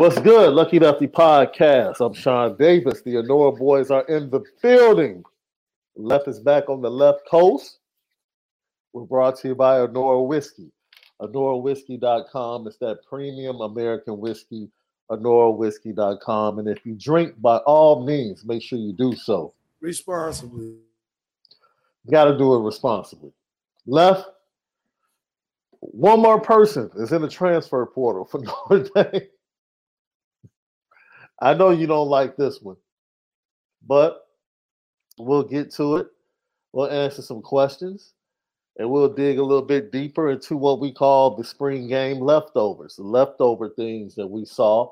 What's good, Lucky Lefty Podcast? I'm Shaun Davis. The Honora boys are in the building. Left is back on the left coast. We're brought to you by Honora Whiskey. HonoraWhiskey.com. It's that premium American whiskey. HonoraWhiskey.com. And if you drink, by all means, make sure you do so responsibly. You got to do it responsibly. Left, one more person is in the transfer portal for Notre Dame. I know you don't like this one, but we'll get to it. We'll answer some questions and we'll dig a little bit deeper into what we call the spring game leftovers, the leftover things that we saw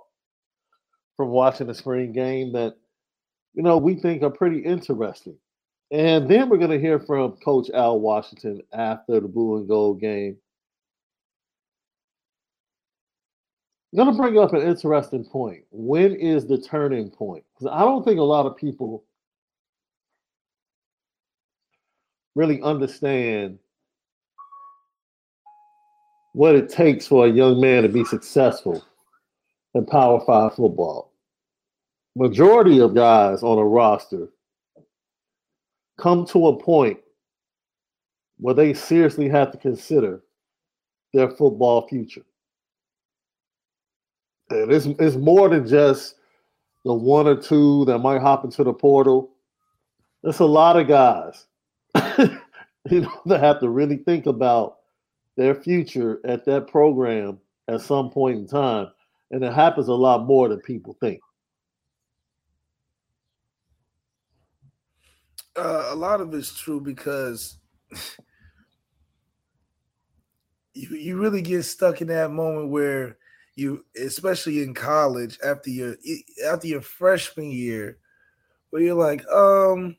from watching the spring game that, you know, we think are pretty interesting. And then we're going to hear from Coach Al Washington after the blue and gold game I'm going to bring up an interesting point. When is the turning point? Because I don't think a lot of people really understand what it takes for a young man to be successful in Power Five football. Majority of guys on a roster come to a point where they seriously have to consider their football future. And it's, it's more than just the one or two that might hop into the portal. There's a lot of guys, you know, that have to really think about their future at that program at some point in time. And it happens a lot more than people think. Uh, a lot of it's true because you you really get stuck in that moment where you especially in college after your after your freshman year where you're like um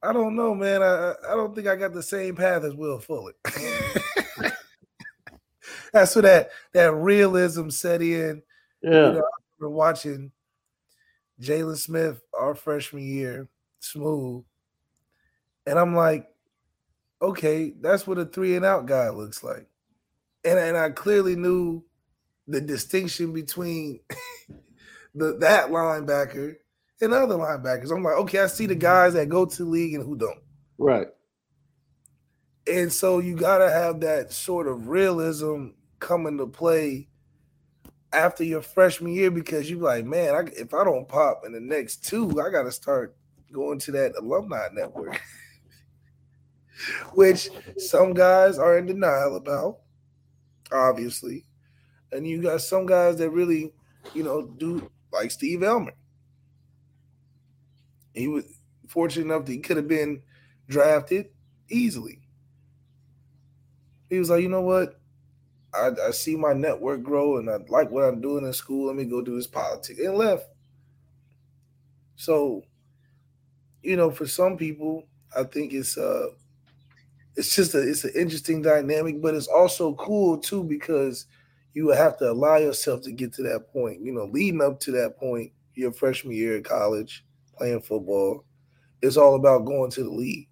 i don't know man. I i don't think i got the same path as will fuller. That's where that that realism set in. Yeah. you know, we're watching Jaylon Smith our freshman year smooth. And i'm like okay that's what a three and out guy looks like. And, and i clearly knew the distinction between the that linebacker and other linebackers. I'm like, okay, I see the mm-hmm. guys that go to the league and who don't. Right. And so you gotta have that sort of realism come into play after your freshman year because you're like, man, I, if I don't pop in the next two, I gotta start going to that alumni network. Which some guys are in denial about, obviously and you got some guys that really, you know, do like Steve Elmer. He was fortunate enough that he could have been drafted easily. He was like, you know what? I, I see my network grow and I like what I'm doing in school. Let me go do this politics and left. So, you know, for some people, I think it's uh it's just a it's an interesting dynamic, but it's also cool too because – you would have to allow yourself to get to that point. You know, leading up to that point, your freshman year at college, playing football, it's all about going to the league.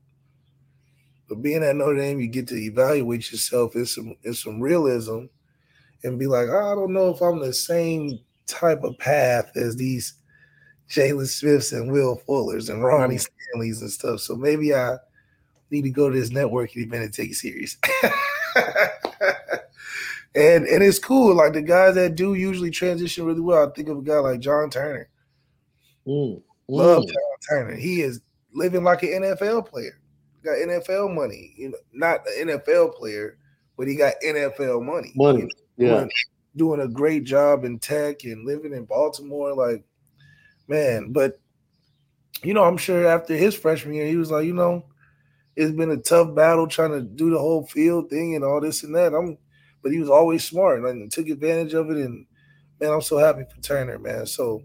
But being at Notre Dame, you get to evaluate yourself in some in some realism and be like, oh, I don't know if I'm the same type of path as these Jaylon Smiths and Will Fullers and Ronnie mm. Stanleys and stuff. So maybe I need to go to this networking event and take it serious. and and it's cool. Like the guys that do usually transition really well. I think of a guy like John Turner. Mm. Love mm. John Turner. He is living like an NFL player. Got NFL money. You know, not an NFL player, but he got NFL money. Money. You know, yeah. Doing, doing a great job in tech and living in Baltimore. Like, man, but you know, I'm sure after his freshman year, he was like, you know, it's been a tough battle trying to do the whole field thing and all this and that. I'm, but he was always smart and took advantage of it. And man, I'm so happy for Turner, man. So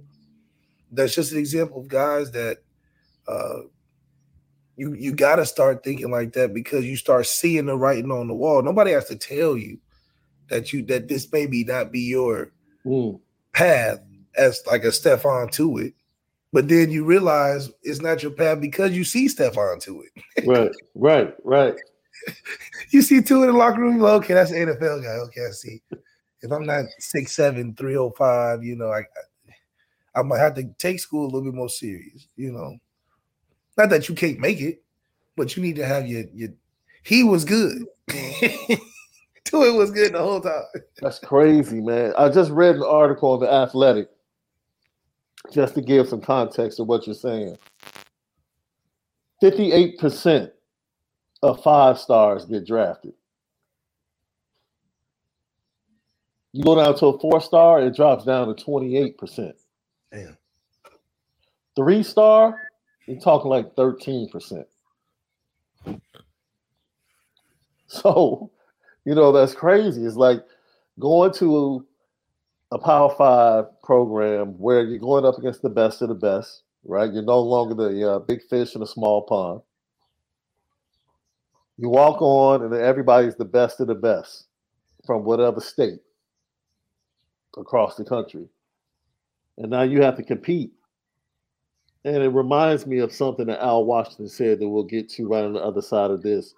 that's just an example of guys that uh, you you got to start thinking like that because you start seeing the writing on the wall. Nobody has to tell you that you that this maybe not be your mm. path as like a Stephon Tuitt. But then you realize it's not your path because you see Stefan to it. right, right, right. you see two in the locker room, okay, that's an NFL guy. Okay, I see. If I'm not 6'7, 305, you know, I I might have to take school a little bit more serious, you know. Not that you can't make it, but you need to have your your he was good. Tuitt was good the whole time. That's crazy, man. I just read an article on the athletic just to give some context to what you're saying. 58% of five stars get drafted. You go down to a four star, it drops down to 28%. Damn. Three star, you're talking like 13%. So, you know, that's crazy. It's like going to a Power Five program where you're going up against the best of the best, right? You're no longer the uh, big fish in a small pond. You walk on, and everybody's the best of the best from whatever state across the country. And now you have to compete. And it reminds me of something that Al Washington said that we'll get to right on the other side of this,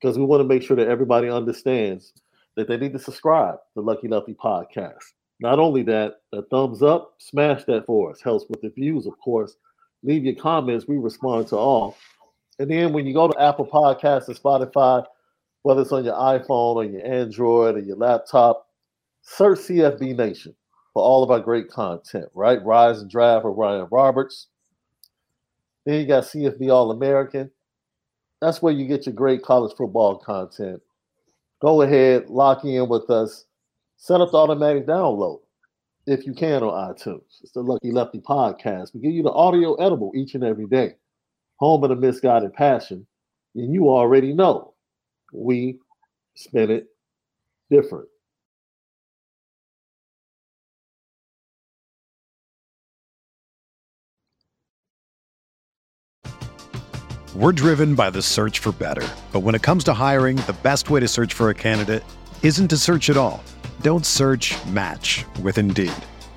because we want to make sure that everybody understands that they need to subscribe to Lucky Lefty Podcast. Not only that, a thumbs up, smash that for us. Helps with the views, of course. Leave your comments. We respond to all. And then when you go to Apple Podcasts and Spotify, whether it's on your iPhone or your Android or your laptop, search CFB Nation for all of our great content, right? Rise and Draft with Ryan Roberts. Then you got CFB All American. That's where you get your great college football content. Go ahead, lock in with us set up the automatic download if you can on iTunes. It's the Lucky Lefty podcast. We give you the audio edible each and every day. Home of the misguided passion. And you already know we spin it different. We're driven by the search for better. But when it comes to hiring, the best way to search for a candidate isn't to search at all. Don't search match with Indeed.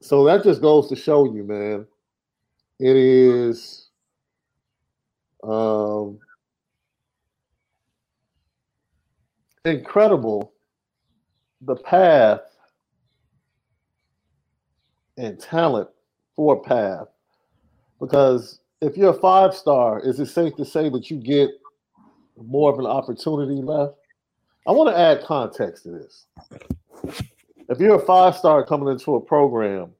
So that just goes to show you, man. It is um, incredible the path and talent for path. Because if you're a five star, is it safe to say that you get more of an opportunity left? I want to add context to this if you're a five star coming into a program,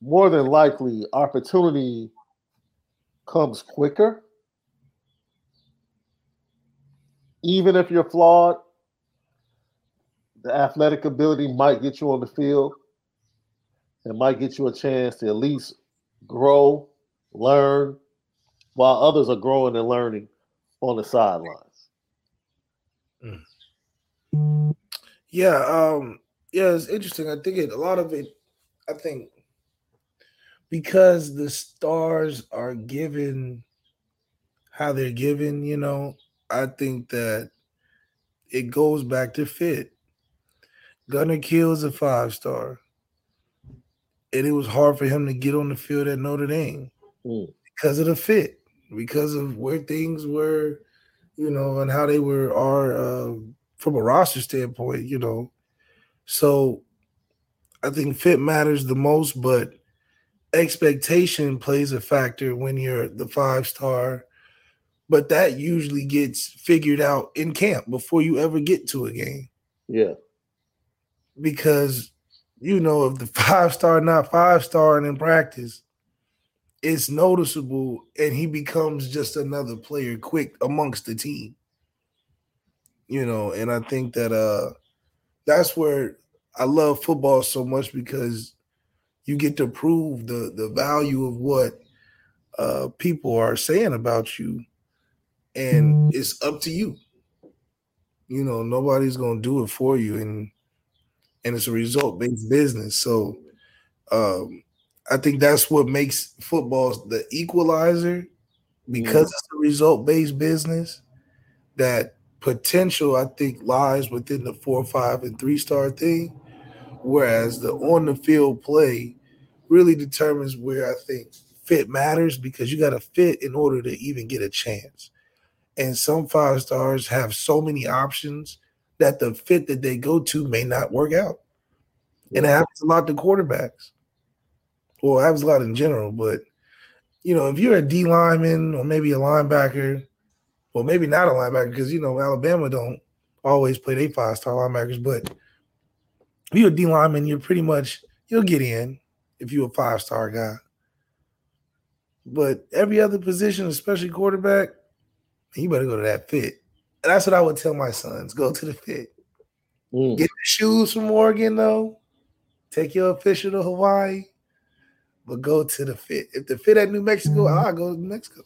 more than likely opportunity comes quicker. Even if you're flawed, the athletic ability might get you on the field and might get you a chance to at least grow, learn, while others are growing and learning on the sidelines. Mm. Yeah, um, yeah, it's interesting. I think it a lot of it, I think because the stars are given how they're given, you know, I think that it goes back to fit. Gunner Kiel's a five star. And it was hard for him to get on the field at Notre Dame mm. because of the fit, because of where things were, you know, and how they were are uh, from a roster standpoint, you know. So I think fit matters the most, but expectation plays a factor when you're the five star. But that usually gets figured out in camp before you ever get to a game. Yeah. Because you know, if the five star not five star and in practice, it's noticeable and he becomes just another player quick amongst the team you know, and I think that uh that's where I love football so much because you get to prove the the value of what uh people are saying about you and it's up to you. You know, nobody's going to do it for you and and it's a result-based business. So um I think that's what makes football the equalizer because mm. it's a result-based business that potential, I think, lies within the four, five, and three star thing. Whereas the on the field play really determines where I think fit matters because you got to fit in order to even get a chance. And some five stars have so many options that the fit that they go to may not work out. And it happens a lot to quarterbacks. Well, it happens a lot in general, but you know, if you're a D lineman or maybe a linebacker well, maybe not a linebacker because you know Alabama don't always play their five star linebackers, but if you're a D lineman, you're pretty much you'll get in if you're a five star guy. But every other position, especially quarterback, you better go to that fit. And that's what I would tell my sons: go to the fit. Mm. Get the shoes from Oregon, though. Take your official to Hawaii, but go to the fit. If the fit at New Mexico. I'll go to New Mexico.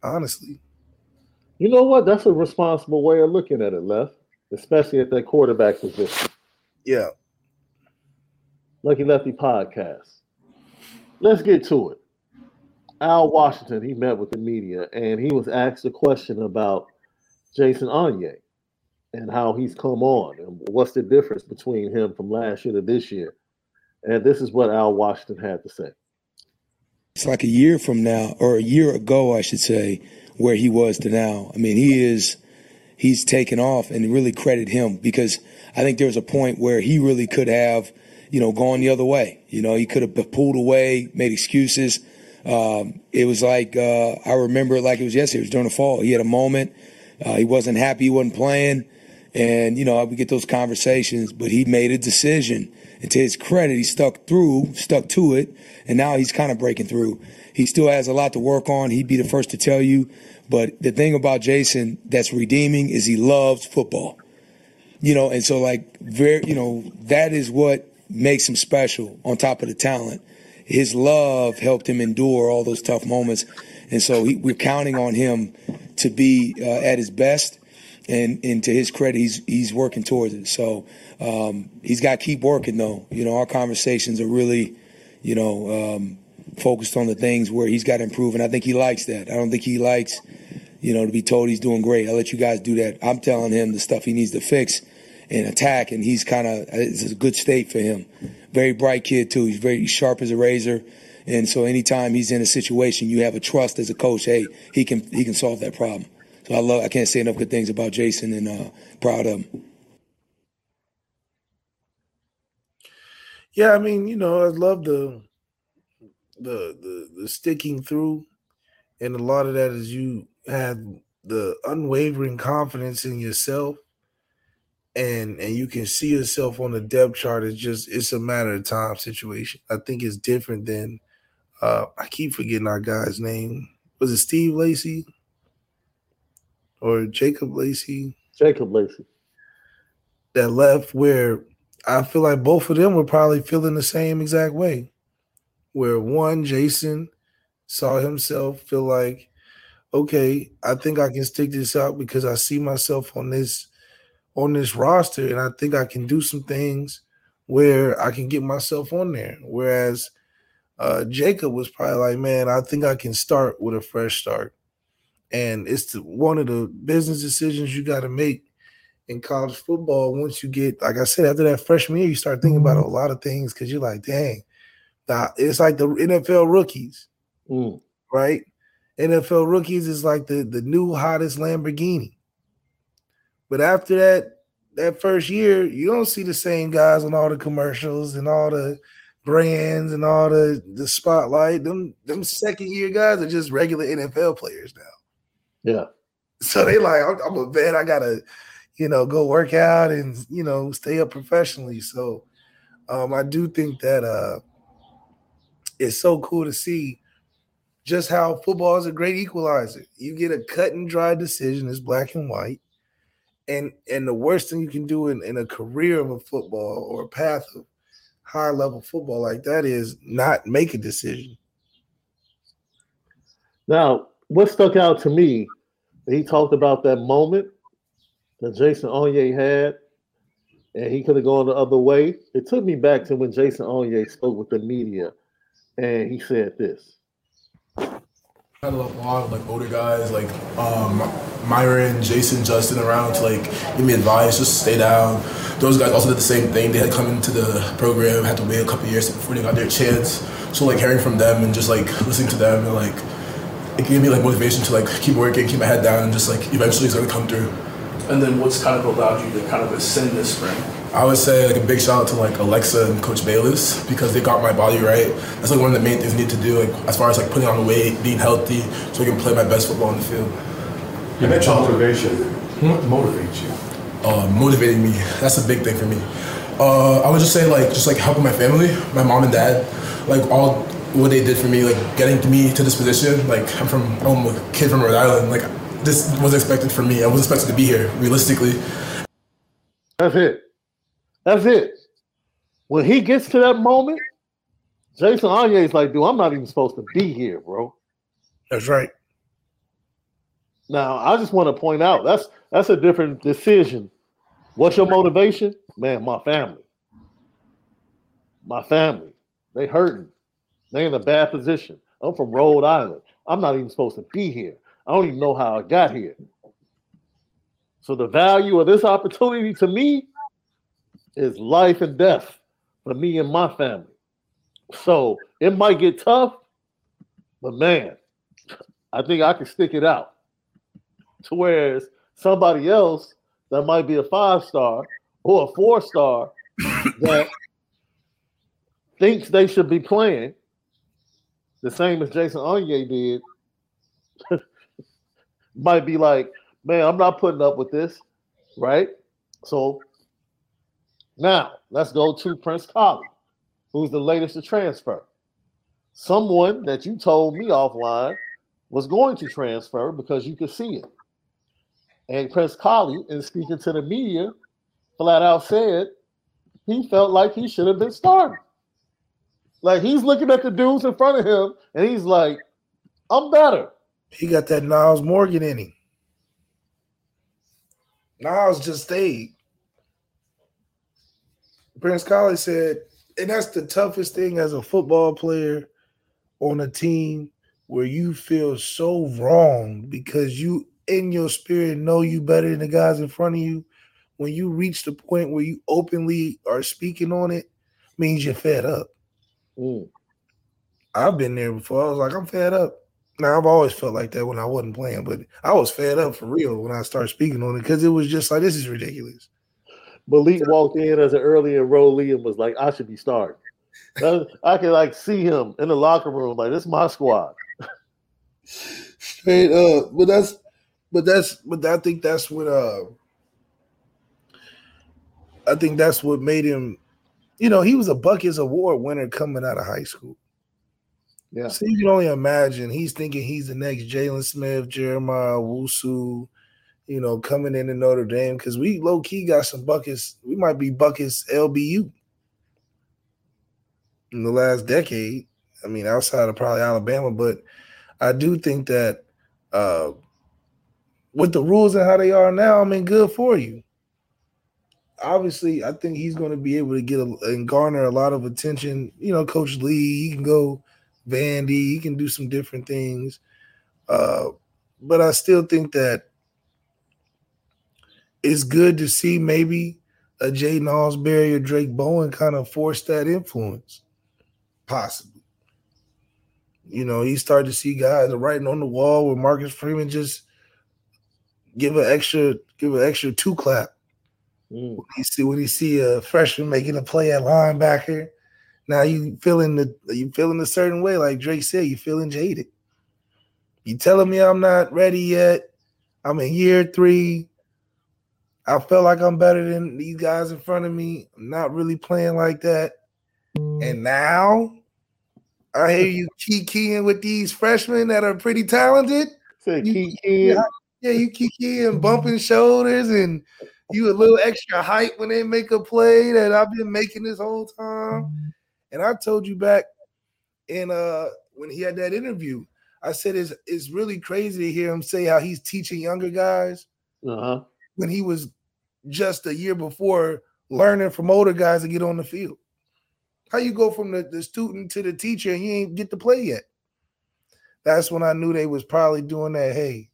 Honestly. You know what? That's a responsible way of looking at it, left, especially at that quarterback position. Yeah. Lucky Lefty podcast. Let's get to it. Al Washington, he met with the media and he was asked a question about Jason Onye and how he's come on and what's the difference between him from last year to this year. And this is what Al Washington had to say. It's like a year from now, or a year ago, I should say, where he was to now. I mean, he is he's taken off and really credit him because I think there was a point where he really could have, you know, gone the other way. You know, he could have pulled away, made excuses. Um, it was like uh, I remember it like it was yesterday. It was during the fall. He had a moment. Uh, he wasn't happy. He wasn't playing, and you know we get those conversations. But he made a decision, and to his credit, he stuck through, stuck to it, and now he's kind of breaking through. He still has a lot to work on. He'd be the first to tell you. But the thing about Jason that's redeeming is he loves football. You know, and so like very, you know, that is what makes him special on top of the talent. His love helped him endure all those tough moments. And so he, we're counting on him to be uh, at his best. And, and to his credit, he's he's working towards it. So um, he's got to keep working, though. You know, our conversations are really, you know, um, focused on the things where he's got to improve, and I think he likes that. I don't think he likes, you know, to be told he's doing great. I'll let you guys do that. I'm telling him the stuff he needs to fix and attack, and he's kind of it's a good state for him. Very bright kid too. He's very sharp as a razor, and so anytime he's in a situation, you have a trust as a coach. Hey, he can he can solve that problem. So I love. I can't say enough good things about Jason, and uh, proud of him. Yeah, I mean, you know, I love the the the the sticking through, and a lot of that is you have the unwavering confidence in yourself, and and you can see yourself on the depth chart. It's just it's a matter of time situation. I think it's different than uh I keep forgetting our guy's name. Was it Steve Lacy or Jacob Lacey? Jacob Lacey. That left where I feel like both of them were probably feeling the same exact way where one Jason saw himself feel like, okay, I think I can stick this out because I see myself on this on this roster and I think I can do some things where I can get myself on there. Whereas uh, Jacob was probably like, man, I think I can start with a fresh start. And it's the, one of the business decisions you got to make in college football. Once you get, like I said, after that freshman year, you start thinking about mm-hmm. a lot of things because you're like, dang, it's like the NFL rookies, mm. right? NFL rookies is like the the new hottest Lamborghini. But after that, that first year, you don't see the same guys on all the commercials and all the brands and all the the spotlight. Them them second year guys are just regular NFL players now. Yeah. So they like, I'm, I'm a vet. I gotta, you know, go work out and you know stay up professionally. So, um, I do think that uh it's so cool to see just how football is a great equalizer. You get a cut and dry decision, it's black and white. And and the worst thing you can do in, in a career of a football or a path of high level football like that is not make a decision. Now, what stuck out to me, he talked about that moment that Jason Onye had, and he could have gone the other way. It took me back to when Jason Onye spoke with the media and he said this. I had a lot of like older guys like um, Myron, Jason, Justin around to like give me advice, just stay down. Those guys also did the same thing. They had come into the program, had to wait a couple years before they got their chance. So like hearing from them and just like listening to them and like it gave me like motivation to like keep working, keep my head down, and just like eventually it's gonna come through. And then what's kind of allowed you to kind of ascend this spring? I would say like a big shout out to like Alexa and Coach Bayless because they got my body right. That's like one of the main things I need to do, like as far as like putting on the weight, being healthy, so I can play my best football on the field. You mentioned motivation. What motivates you? Uh, motivating me. That's a big thing for me. Uh, I would just say like just like helping my family, my mom and dad, like all what they did for me, like getting me to this position. Like I'm from I'm a kid from Rhode Island. Like this was expected for me. I was expected to be here realistically. That's it. That's it. When he gets to that moment, Jason Onye is like, dude, I'm not even supposed to be here, bro. That's right. Now, I just want to point out that's that's a different decision. What's your motivation? Man, my family. My family. They hurting. They in a bad position. I'm from Rhode Island. I'm not even supposed to be here. I don't even know how I got here. So the value of this opportunity to me is life and death for me and my family. So it might get tough, but man, I think I can stick it out. To whereas somebody else that might be a five star or a four star that thinks they should be playing the same as Jason Onye did might be like, man, I'm not putting up with this, right? So now let's go to Prince Kollie, who's the latest to transfer. Someone that you told me offline was going to transfer because you could see it. And Prince Kollie, in speaking to the media, flat out said he felt like he should have been starting. Like he's looking at the dudes in front of him and he's like, I'm better. He got that Nyles Morgan in him. Nyles just stayed. Prince Kollie said, and that's the toughest thing as a football player on a team where you feel so wrong because you in your spirit know you better than the guys in front of you. When you reach the point where you openly are speaking on it, means you're fed up. Mm. I've been there before. I was like, I'm fed up. Now I've always felt like that when I wasn't playing, but I was fed up for real when I started speaking on it because it was just like this is ridiculous. Malik walked in as an early enrollee and was like, I should be starting. I can like see him in the locker room, like this is my squad. Straight up. But that's but that's but I think that's what uh I think that's what made him, you know, he was a Butkus Award winner coming out of high school. Yeah. So you can only imagine he's thinking he's the next Jaylon Smith, Jeremiah Owusu, you know, coming into Notre Dame because we low key got some Butkus. We might be Butkus LBU in the last decade. I mean, outside of probably Alabama, but I do think that uh, with the rules and how they are now, I mean, good for you. Obviously, I think he's going to be able to get a, and garner a lot of attention. You know, Coach Lee, he can go Vandy, he can do some different things. Uh, but I still think that it's good to see maybe a Jay Ausberry or Drayk Bowen kind of force that influence, possibly. You know, he started to see guys writing on the wall where Marcus Freeman just give an extra, give an extra two clap. Mm. When you see when you see a freshman making a play at linebacker, now you feeling the you feeling a certain way, like Drake said, you feeling jaded. You telling me I'm not ready yet. I'm in year three. I feel like I'm better than these guys in front of me. I'm not really playing like that. And now I hear you keying with these freshmen that are pretty talented. Say You-. Yeah, you kicking, bumping shoulders, and you a little extra hype when they make a play that I've been making this whole time. And I told you back in uh when he had that interview, I said it's it's really crazy to hear him say how he's teaching younger guys Uh-huh. when he was just a year before learning from older guys to get on the field. How you go from the, the student to the teacher and you ain't get to play yet? That's when I knew they was probably doing that. Hey,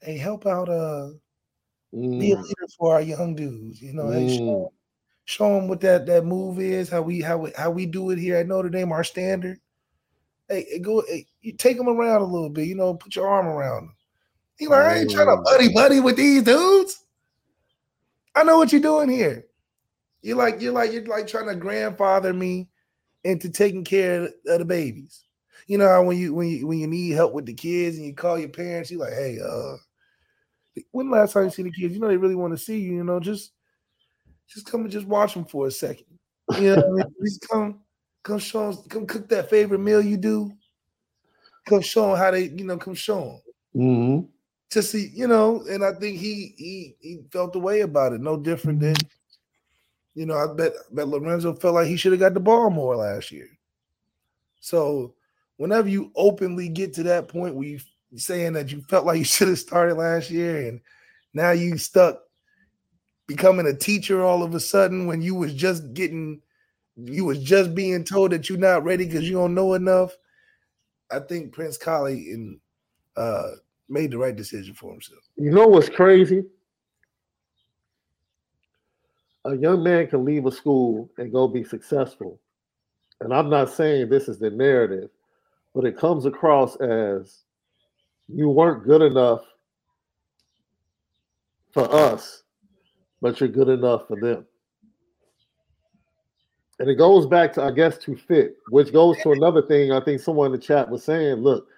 hey, help out uh be a Mm. For our young dudes. You know, hey, Mm. show, show them what that that move is, how we how we how we do it here at Notre Dame, our standard. Hey, go hey, you take them around a little bit, you know, put your arm around them. He like, I ain't trying to Mm. buddy buddy with these dudes. I know what you're doing here. You're like, you're like, you're like trying to grandfather me into taking care of the babies. You know how when you when you when you need help with the kids and you call your parents, you're like, hey, uh, when last time you see the kids? You know they really want to see you. You know, just just come and just watch them for a second. You know, I mean? just come come show them, come cook that favorite meal you do. Come show them how they, you know, come show them Mhm. to see, you know, and I think he he he felt the way about it, no different than, you know, I bet I bet Lorenzo felt like he should have got the ball more last year. So whenever you openly get to that point where you saying that you felt like you should have started last year and now you stuck becoming a teacher all of a sudden when you was just getting you was just being told that you're not ready because you don't know enough. I think Prince Kollie and uh made the right decision for himself. You know what's crazy? A young man can leave a school and go be successful. And I'm not saying this is the narrative, but it comes across as you weren't good enough for us, but you're good enough for them. And it goes back to, I guess, to fit, which goes to another thing. I think someone in the chat was saying, look,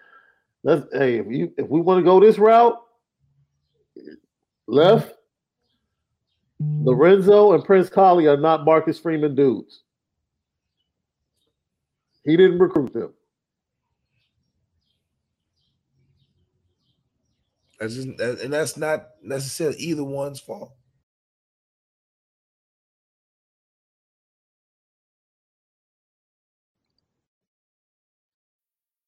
let's hey, if you if we want to go this route, left, Lorenzo and Prince Kollie are not Marcus Freeman dudes. He didn't recruit them. That's just, and that's not necessarily either one's fault.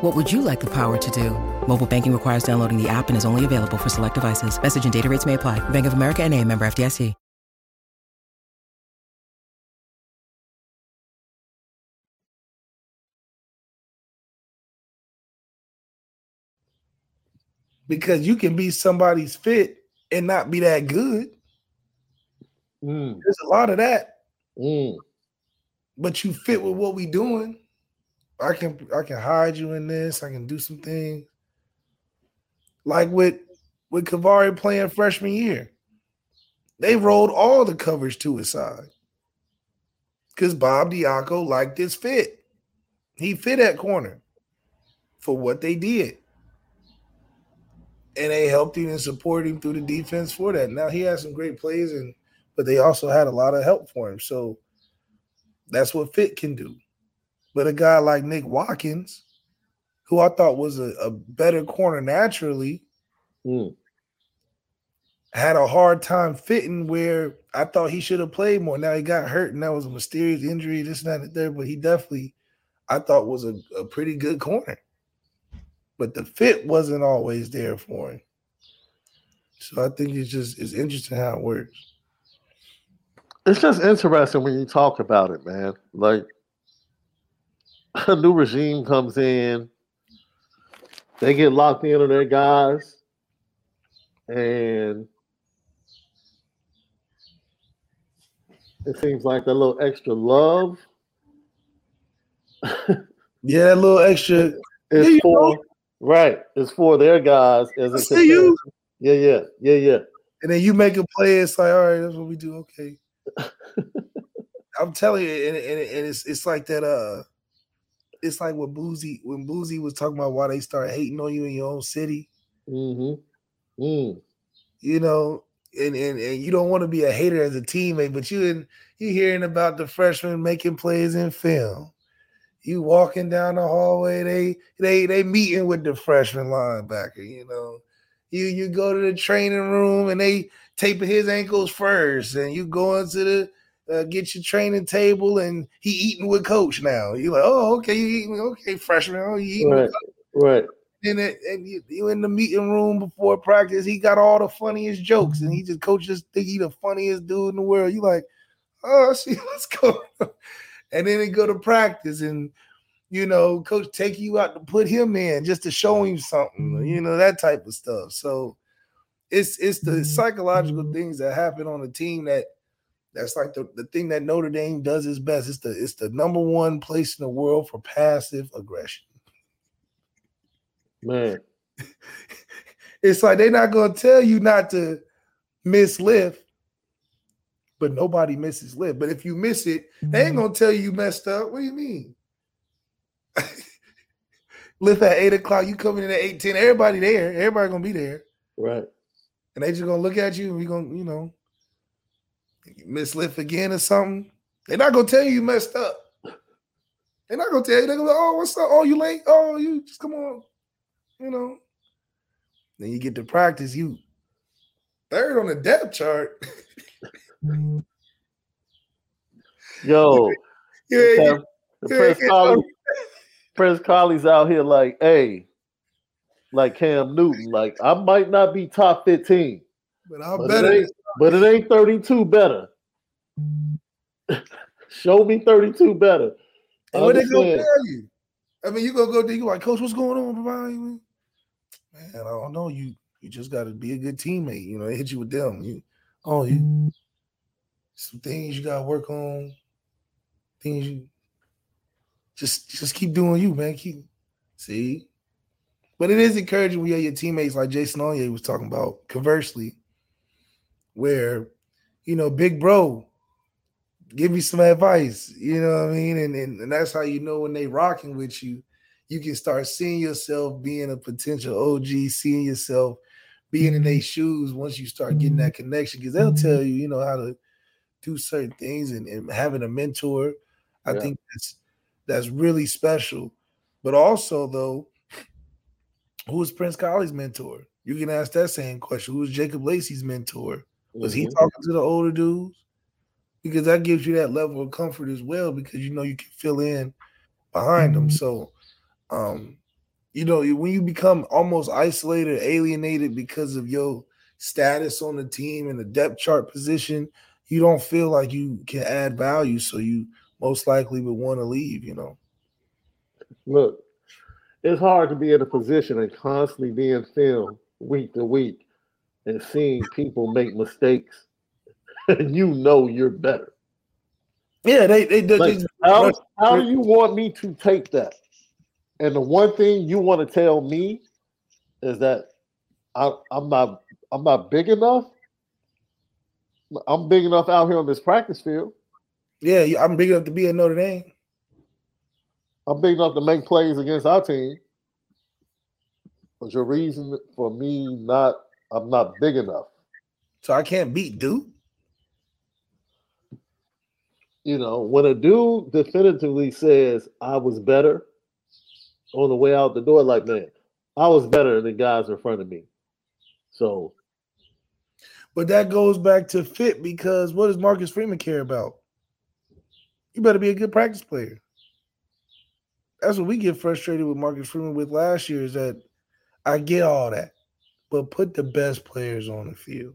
What would you like the power to do? Mobile banking requires downloading the app and is only available for select devices. Message and data rates may apply. Bank of America and a member FDIC. Because you can be somebody's fit and not be that good. Mm, There's a lot of that. mm. but you fit with what we doing. I can I can hide you in this. I can do some things. Like with with KeiVarae playing freshman year, they rolled all the coverage to his side because Bob Diaco liked his fit. He fit at corner for what they did, and they helped him and supported him through the defense for that. Now he had some great plays, and but they also had a lot of help for him. So that's what fit can do. But a guy like Nick Watkins, who I thought was a, a better corner naturally, Mm. had a hard time fitting where I thought he should have played more. Now he got hurt, and that was a mysterious injury, this and that and there. But he definitely, I thought, was a, a pretty good corner. But the fit wasn't always there for him. So I think it's just it's interesting how it works. It's just interesting when you talk about it, man. Like a new regime comes in, they get locked into their guys, and it seems like a little extra love Yeah, that little extra. is Yeah, for right. It's for their guys as I a see you. Yeah, yeah, yeah, yeah. And then you make a play, it's like, all right, that's what we do. Okay. I'm telling you, and, and, and it's it's like that. Uh, it's like what Boosie when Boosie was talking about why they start hating on you in your own city. Mm-hmm. Mm. You know, and and, and you don't want to be a hater as a teammate, but you in you hearing about the freshmen making plays in film. You walking down the hallway, they they they meeting with the freshman linebacker. You know, you you go to the training room and they taping his ankles first, and you go into the uh, get your training table, and he eating with coach now. You're like, oh, okay, you eating, okay, freshman, oh, you eating Right, right. and, it, and you, you in the meeting room before practice, he got all the funniest jokes, and he just coach just think he the funniest dude in the world. You like, oh, see what's going on. And then they go to practice, and you know, coach take you out to put him in just to show him something, mm-hmm. you know, that type of stuff. So it's it's the mm-hmm. psychological mm-hmm. things that happen on a team that that's like the, the thing that Notre Dame does its best. It's the it's the number one place in the world for passive aggression. Man. it's like they're not gonna tell you not to miss lift, but nobody misses lift. But if you miss it, they ain't mm-hmm. gonna tell you you messed up. What do you mean? lift at eight o'clock, you coming in at eight ten. Everybody there, everybody gonna be there, Right. and they just gonna look at you and we gonna, you know, miss lift again or something. They're not gonna tell you you messed up. They're not gonna tell you. They're gonna be, oh, what's up? Oh, you late? Oh, you just come on. You know. Then you get to practice. You third on the depth chart. Yo, yeah, Pres- yeah, Pres yeah. Kollie, Pres Kollie's out here like, hey, like Cam Newton. Like, I might not be top 15, but I'm but better. it but it ain't 32 better. Show me 32 better. And what they gonna tell you? I mean, you gonna go you like, Coach, what's going on, man? Man, I don't know. You you just gotta be a good teammate. You know, they hit you with them. You oh you some things you gotta work on. Things you just just keep doing you, man. Keep see. But it is encouraging when you have your teammates like Jason Onye was talking about, conversely, where you know, big bro, give me some advice. You know what I mean? And, and and that's how you know when they rocking with you, you can start seeing yourself being a potential OG, seeing yourself being in mm-hmm. their shoes once you start getting mm-hmm. that connection. Because they'll mm-hmm. tell you, you know, how to do certain things and, and having a mentor. I Yeah. think that's that's really special. But also though, who was Prince Kollie's mentor? You can ask that same question. Who was Jacob Lacey's mentor? Was he Mhm. talking to the older dudes? Because that gives you that level of comfort as well, because you know you can fill in behind them. So, um, you know, when you become almost isolated, alienated because of your status on the team and the depth chart position, you don't feel like you can add value. So you most likely would want to leave. You know. Look, it's hard to be in a position and constantly being filmed week to week and seeing people make mistakes, and you know you're better. Yeah, they they, they, Like, they- how, how do you want me to take that? And the one thing you want to tell me is that I, I'm not I'm not big enough. I'm big enough out here on this practice field. yeah, I'm big enough to be at Notre Dame. I'm big enough to make plays against our team. But your reason for me not I'm not big enough. So I can't beat Duke. You know, when a dude definitively says I was better on the way out the door, like man, I was better than guys in front of me. So But that goes back to fit because what does Marcus Freeman care about? You better be a good practice player. That's what we get frustrated with Marcus Freeman with last year is that I get all that, but put the best players on the field.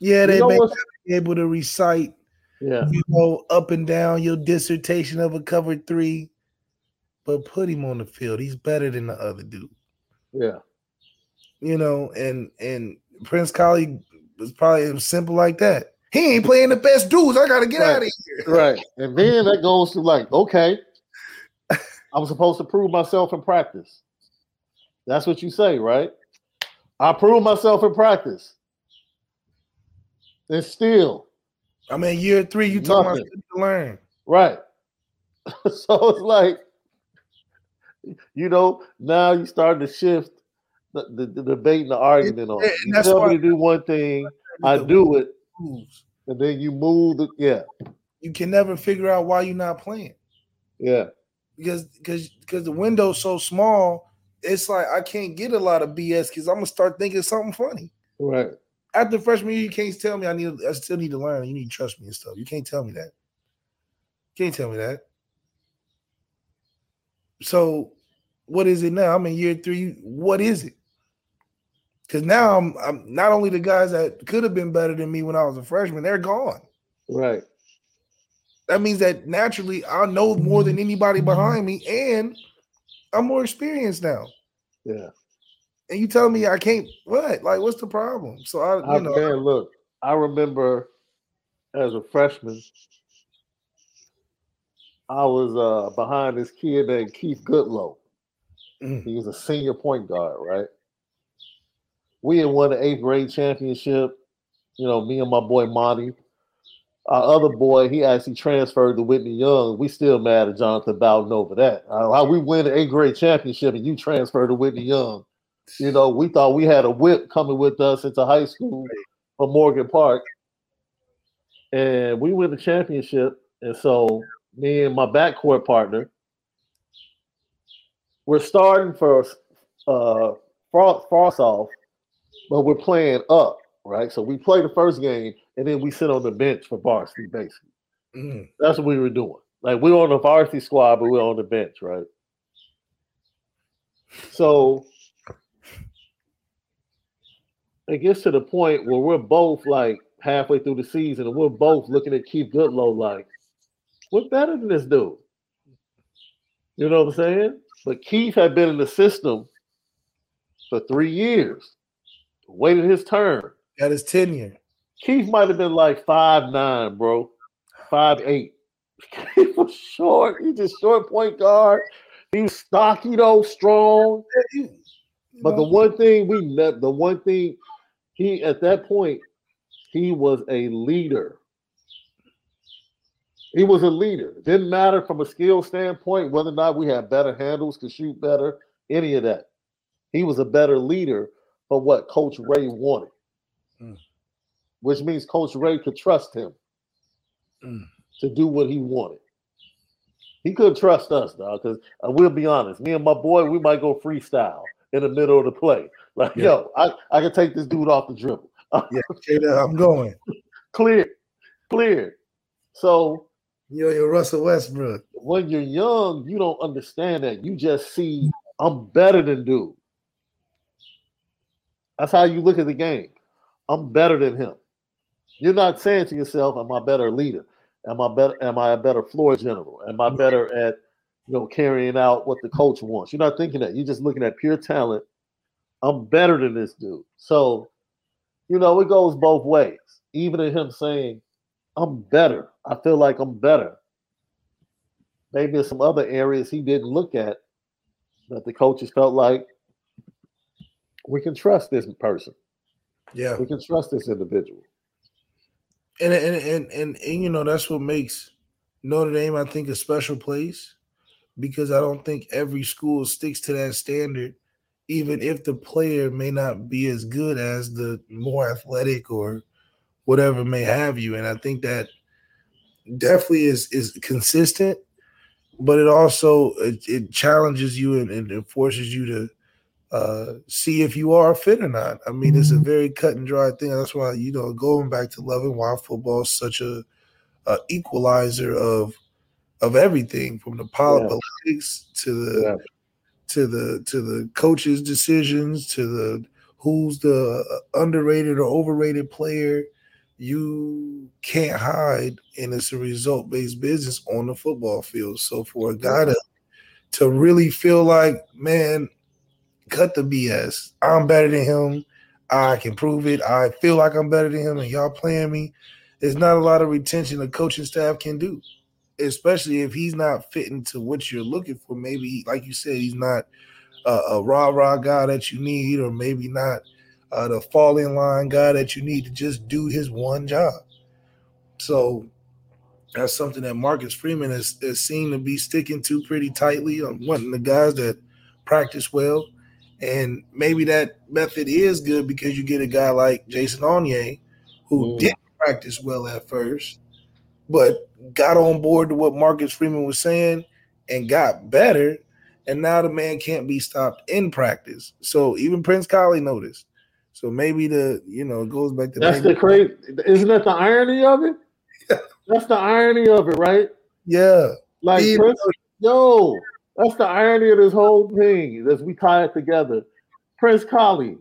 Yeah, they know may not be able to recite, yeah, you know, up and down your dissertation of a covered three, but put him on the field. He's better than the other dude. yeah. you know, and and Prince Kollie was probably simple like that. He ain't playing the best dudes. I gotta get Right. out of here. Right. And then that goes to like, okay, I'm supposed to prove myself in practice. That's what you say, right? I proved myself in practice. And still, I mean, year three, you talking Nothing. something to learn. right. so it's like, you know, now you start to shift the, the, the debate and the argument on. and You tell me to do one thing, I do it, Moves. and then you move the yeah, You can never figure out why you're not playing yeah, because because because the window's so small. It's like I can't get a lot of BS because I'm gonna start thinking something funny. right. After freshman year, you can't tell me I need. I still need to learn. You need to trust me and stuff. You can't tell me that. You Can't tell me that. So, what is it now? I'm in year three. What is it? Because now I'm, I'm not only the guys that could have been better than me when I was a freshman, they're gone. Right. That means that naturally I know more than anybody behind me, and I'm more experienced now. Yeah. And you tell me I can't what? Like, what's the problem? So I, I, know, man, look, I remember as a freshman, I was uh, behind this kid named Keith Goodlow. Mm. He was a senior point guard, right? We had won the eighth grade championship. You know, me and my boy Monty. Our other boy, he actually transferred to Whitney Young. We still mad at Jonathan Bowden over that. Uh, how we win the eighth grade championship and you transfer to Whitney Young. You know, we thought we had a whip coming with us into high school from Morgan Park. And we win the championship. And so me and my backcourt partner, we're starting for uh frosh-soph, but we're playing up, right? So we play the first game and then we sit on the bench for varsity, basically. Mm. That's what we were doing. Like we were on the varsity squad, but we are on the bench, right? So it gets to the point where we're both like halfway through the season and we're both looking at Keith Goodlow like, we're better than this dude. You know what I'm saying? But Keith had been in the system for three years, waited his turn. Got his tenure. Keith might have been like five nine, bro, five eight. He was short. He just short point guard. He was stocky though, strong. But the one thing we met, the one thing he at that point, he was a leader. He was a leader. Didn't matter from a skill standpoint whether or not we had better handles, could shoot better, any of that. He was a better leader for what Coach Ray wanted, Mm. Which means Coach Ray could trust him Mm. to do what he wanted. He couldn't trust us, dog, because uh, we'll be honest, me and my boy, we might go freestyle in the middle of the play. Like, Yeah. yo, I, I can take this dude off the dribble. Yeah, straight I'm going. clear, clear. So yo, you're Russell Westbrook. when you're young, you don't understand that. You just see I'm better than dude. That's how you look at the game. I'm better than him. You're not saying to yourself, "Am I a better leader? Am I better? Am I a better floor general? Am I mm-hmm. better at you know carrying out what the coach wants?" You're not thinking that. You're just looking at pure talent. I'm better than this dude. So, you know, it goes both ways. Even in him saying, "I'm better," I feel like I'm better. Maybe in some other areas he didn't look at that the coaches felt like we can trust this person. Yeah. We can trust this individual. And and, and and and you know that's what makes Notre Dame, I think, a special place because I don't think every school sticks to that standard, even if the player may not be as good as the more athletic or whatever may have you. And I think that definitely is is consistent, but it also it, it challenges you and, and it forces you to uh, see if you are fit or not. I mean, it's a very cut and dry thing. That's why you know going back to loving why football is such a, a equalizer of of everything from the politics to the Yeah. to the to the coaches' decisions to the who's the underrated or overrated player. You can't hide, and it's a result based business on the football field. So for a guy to to really feel like, man, cut the BS. I'm better than him. I can prove it. I feel like I'm better than him, and y'all playing me. There's not a lot of retention a coaching staff can do, especially if he's not fitting to what you're looking for. Maybe, like you said, he's not a, a rah rah guy that you need, or maybe not uh, the fall in line guy that you need to just do his one job. So that's something that Marcus Freeman has, has seemed to be sticking to pretty tightly on wanting the guys that practice well. And maybe that method is good because you get a guy like Jason Onye who Mm. didn't practice well at first, but got on board to what Marcus Freeman was saying and got better. And now the man can't be stopped in practice. So even Prince Kollie noticed. So maybe the you know it goes back to That's maybe- the crazy. Isn't that the irony of it? That's the irony of it, right? yeah. Like, Prince, yo, that's the irony of this whole thing. As we tie it together, Prince Kollie,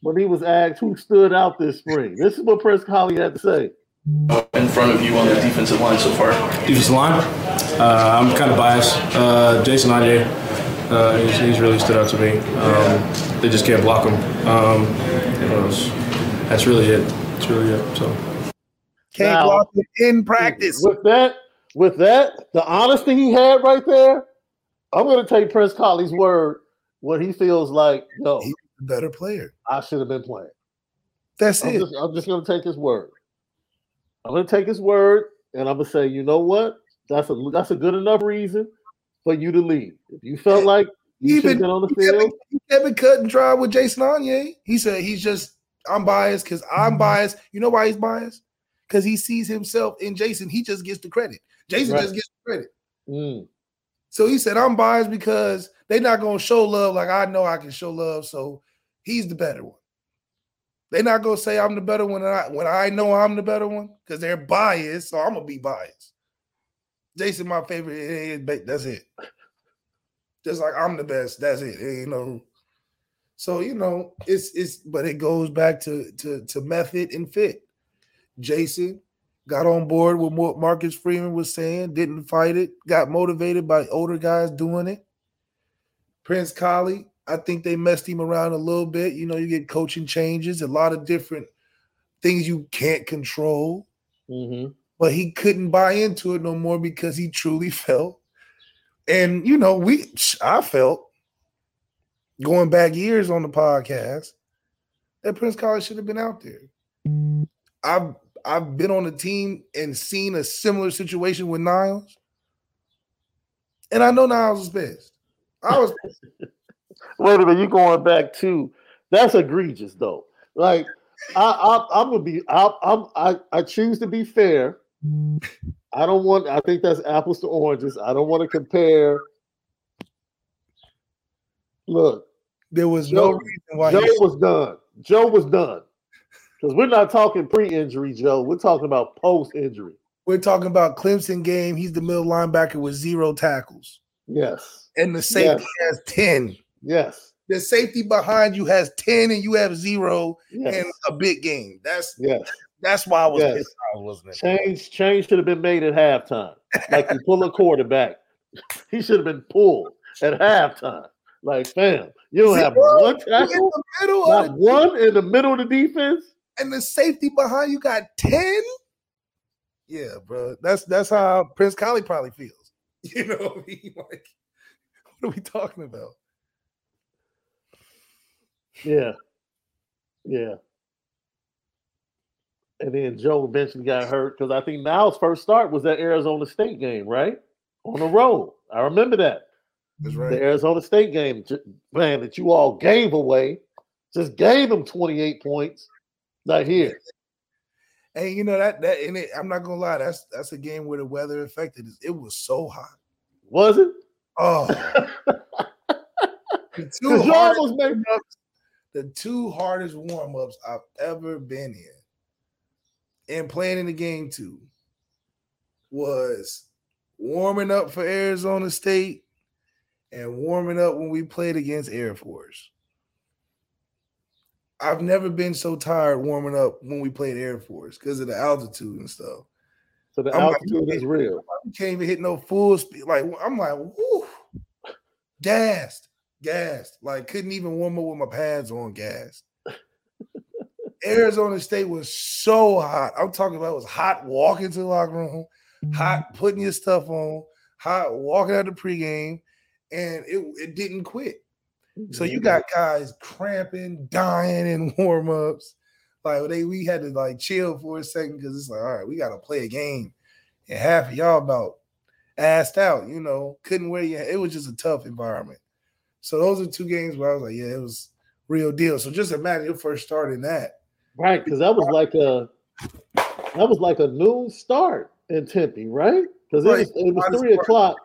when he was asked who stood out this spring, this is what Prince Kollie had to say. in front of you on the defensive line so far? Defensive line, uh, I'm kind of biased. Uh, Jason Onye, uh, he's, he's really stood out to me. Um, they just can't block him. Um, you know, it's- that's really it. That's really it. So. Can't Now- block him in practice. With that, with that, the honesty he had right there, I'm going to take Prince Kollie's word when he feels like, no, He's a better player. I should have been playing. That's I'm it. just, I'm just going to take his word. I'm going to take his word, and I'm going to say, you know what? That's a that's a good enough reason for you to leave. If you felt like you should been on the field, he kept it cut and dry with Jason Onye. He said he's just I'm biased because I'm biased. You know why he's biased? Because he sees himself in Jason. He just gets the credit. Jason Right. just gets the credit. mm, So he said, I'm biased because they're not gonna show love like I know I can show love. So he's the better one. They're not gonna say I'm the better one when I when I know I'm the better one because they're biased. So I'm gonna be biased. Jason, my favorite. That's it. Just like I'm the best. That's it. You know. So you know, it's it's but it goes back to to to method and fit. Jason got on board with what Marcus Freeman was saying, didn't fight it, got motivated by older guys doing it. Prince Kollie, I think they messed him around a little bit. You know, you get coaching changes, a lot of different things you can't control. Mm-hmm. But he couldn't buy into it no more because he truly felt. And you know, we I felt going back years on the podcast that Prince Kollie should have been out there. I've I've been on a team and seen a similar situation with Nyles, and I know Nyles is best. I was. Wait a minute, you going back to that's egregious though. Like I, I I'm gonna be I, I'm I I choose to be fair. I don't want. I think that's apples to oranges. I don't want to compare. Look, there was Joe, no reason why Joe was done. Joe was done. Because we're not talking pre-injury, Joe. We're talking about post-injury. We're talking about Clemson game. He's the middle linebacker with zero tackles. Yes. And the safety yes. has 10. Yes. The safety behind you has 10 and you have zero yes. in a big game. That's yes. That's why I was yes. pissed off, wasn't it? Change, change should have been made at halftime. Like you pull a quarterback. He should have been pulled at halftime. Like, fam, you don't have one tackle, not one in the middle of the defense and the safety behind you got 10 yeah bro. That's that's how prince Kollie probably feels. You know what I mean? like what are we talking about? Yeah. Yeah. And then joe eventually got hurt because i think Nyles' first start was that arizona state game right? On the road. I remember that. That's right. The arizona state game man that you all gave away. Just gave them 28 points not here. And you know that that and it, I'm not gonna lie, that's that's a game where the weather affected it. It was so hot. Was it? Oh, the two hardest made ups, the two hardest warm ups I've ever been in, and playing in the game too, was warming up for Arizona State and warming up when we played against Air Force. I've never been so tired warming up when we played Air Force because of the altitude and stuff. So the I'm altitude like, is real. I can't even hit no full speed. Like I'm like, whoo, gassed, gassed. Like couldn't even warm up with my pads on, gassed. Arizona State was so hot. I'm talking about it was hot walking to the locker room, hot putting your stuff on, hot walking out the pregame, and it, it didn't quit. So you got guys cramping, dying in warm-ups. Like they we had to like chill for a second because it's like, all right, we gotta play a game. And half of y'all about assed out, you know, couldn't wear your it was just a tough environment. So those are two games where I was like, yeah, it was real deal. So just imagine your first start in that. Right, because that was like a that was like a noon start in Tempe, right? Because right. it was, it was three o'clock.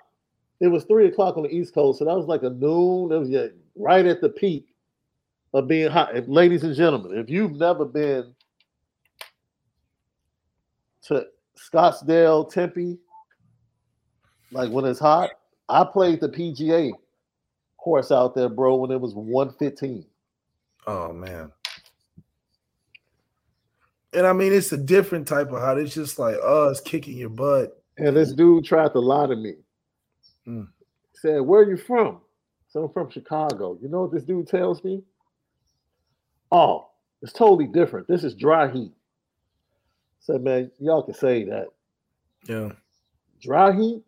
It was three o'clock on the East Coast, so that was like a noon. It was yeah, right at the peak of being hot. If, ladies and gentlemen, if you've never been to Scottsdale, Tempe, like when it's hot, I played the PGA course out there, bro, when it was 115. Oh man. And I mean, it's a different type of hot. It's just like, oh, it's kicking your butt. And this dude tried to lie to me. Mm. Said, Where are you from? So I'm from Chicago. You know what this dude tells me? Oh, it's totally different. This is dry heat. Said, man, y'all can say that. Yeah. Dry heat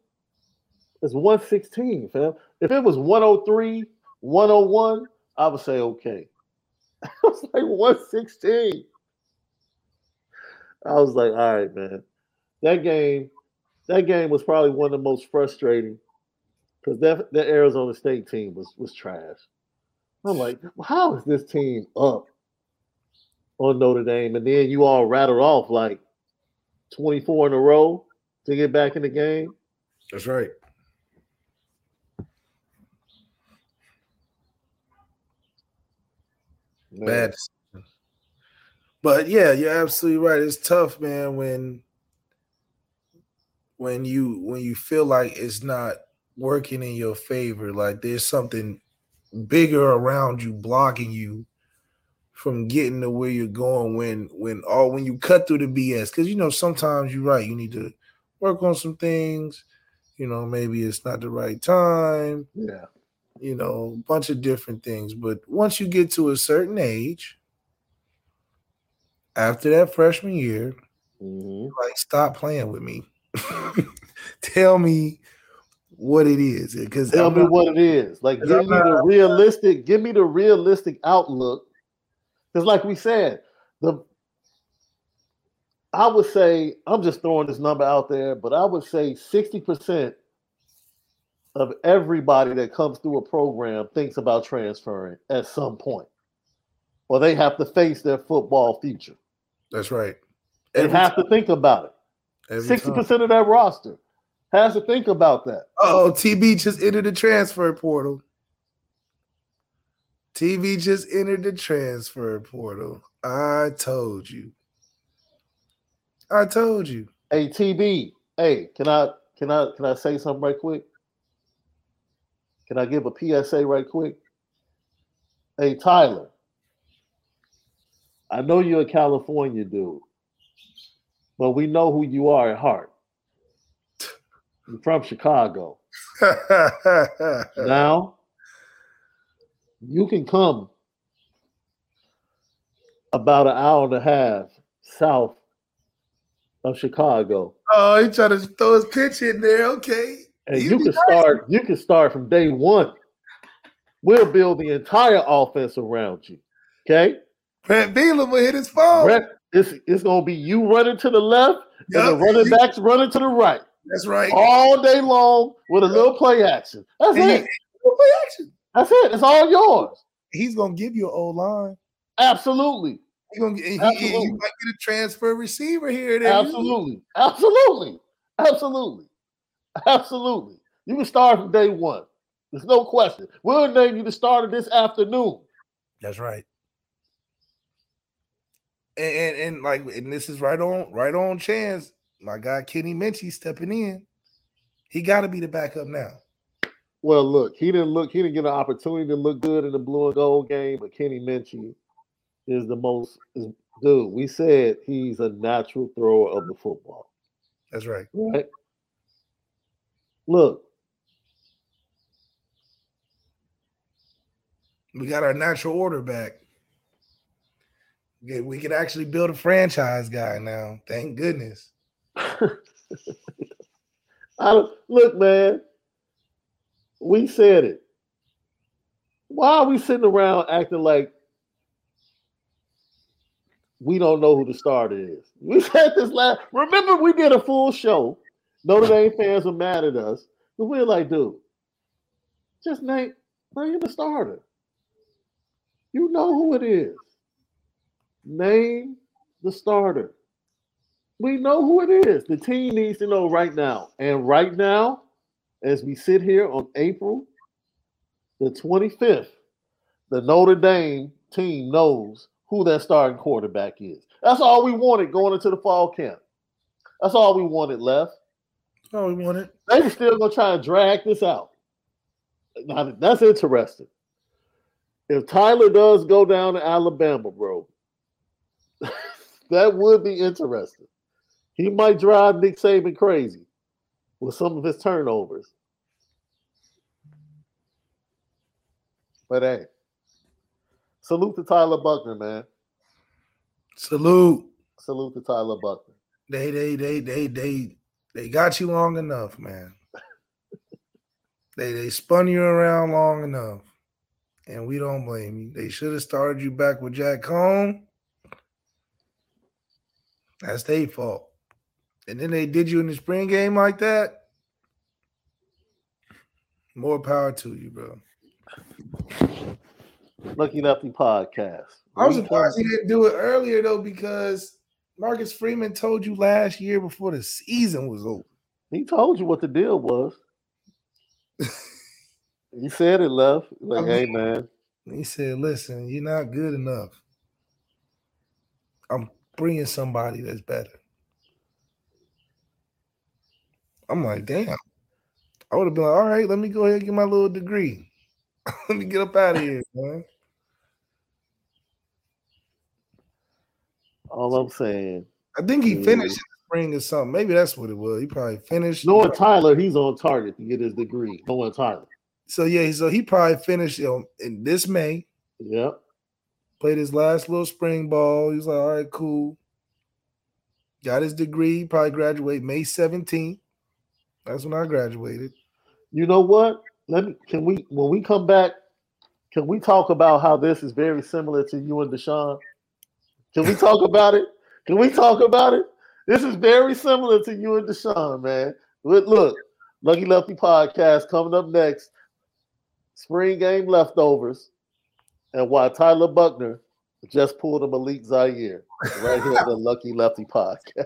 is 116, fam. If it was 103, 101, I would say okay. I was like 116. I was like, all right, man. That game, that game was probably one of the most frustrating because that that Arizona State team was was trash. I'm like, how is this team up on Notre Dame? And then you all rattle off like 24 in a row to get back in the game. That's right. Man. Bad. But yeah, you're absolutely right. It's tough, man, when when you when you feel like it's not working in your favor, like there's something bigger around you blocking you from getting to where you're going when when all when you cut through the BS. Because you know, sometimes you're right, you need to work on some things. You know, maybe it's not the right time. Yeah. You know, a bunch of different things. But once you get to a certain age, after that freshman year, Mhm. like stop playing with me. Tell me what it is. Because Tell me what it is. Like give I'm me the realistic. Give me the realistic outlook. Because, like we said, the I would say I'm just throwing this number out there, but I would say 60% of everybody that comes through a program thinks about transferring at some point, or they have to face their football future. That's right. They Every have to think about it. Every Sixty time. percent of that roster has to think about that. Oh, TB just entered the transfer portal. TV just entered the transfer portal. I told you. I told you. Hey TB, hey, can I can I can I say something right quick? Can I give a PSA right quick? Hey Tyler, I know you're a California dude, but we know who you are at heart. You're from Chicago. Now, you can come about an hour and a half south of Chicago oh, he trying to throw his pitch in there. Okay. and You you can start you can start from day one. We'll build the entire offense around you. Okay? Brett will hit his phone. Brett, it's, it's gonna be you running to the left and the running backs running to the right That's right. all day long with a little play action. That's And it. you- play action. That's it. It's all yours. He's gonna give you an old line. Absolutely. He gonna get, he, Absolutely. you might get a transfer receiver here. and there. Absolutely. Absolutely. Absolutely. Absolutely. You can start from day one. There's no question. We'll name you the starter this afternoon. That's right. And, and and like and this is right on right on chance. My guy Kenny Minchey stepping in. He got to be the backup now. Well, look, he didn't look, he didn't get an opportunity to look good in the blue and gold game, but Kenny Minchey is the most is, dude. We said he's a natural thrower of the football. That's right. Right? Look, We got our natural order back. We can actually build a franchise guy now. Thank goodness. I don't look, man. We said it. Why are we sitting around acting like we don't know who the starter is? We said this last. Remember, we did a full show. Notre Dame fans were mad at us, but we are like, dude, just name name the starter. You know who it is. Name the starter. We know who it is. The team needs to know right now. And right now, as we sit here on April the 25th, the Notre Dame team knows who that starting quarterback is. That's all we wanted going into the fall camp. That's all we wanted left. Oh, we wanted. They were still gonna try and drag this out. Now that's interesting. If Tyler does go down to Alabama, bro, that would be interesting. He might drive Nick Saban crazy with some of his turnovers. But hey, salute to Tyler Buchner, man. Salute. Salute to Tyler Buchner. They they they they they they got you long enough, man. they they spun you around long enough. And we don't blame you. They should have started you back with Jack Coan. That's their fault. And then they did you in the spring game like that. More power to you, bro. Lucky Lefty podcast. I was surprised he didn't do it earlier though, because Marcus Freeman told you last year before the season was over. He told you what the deal was. he said it, love. Like, I hey man, He said, "Listen, you're not good enough. I'm bringing somebody that's better." I'm like, damn. I would have been like, all right, let me go ahead and get my little degree. let me get up out of here, man. All I'm saying. I think he finished in the spring or something. Maybe that's what it was. He probably finished. Noah Tyler, he's on target to get his degree. Noah Tyler. So yeah, so he probably finished you know, in this May. Yep. Played his last little spring ball. He was like, all right, cool. Got his degree. Probably graduate May 17th. That's when I graduated. You know what? Let me can we when we come back, can we talk about how this is very similar to you and DeShone? Can we talk about it? Can we talk about it? This is very similar to you and DeShone, man. But look, Lucky Lefty podcast coming up next. Spring game leftovers, and why Tyler Buchner just pulled a Malik Zaire right here on the Lucky Lefty podcast.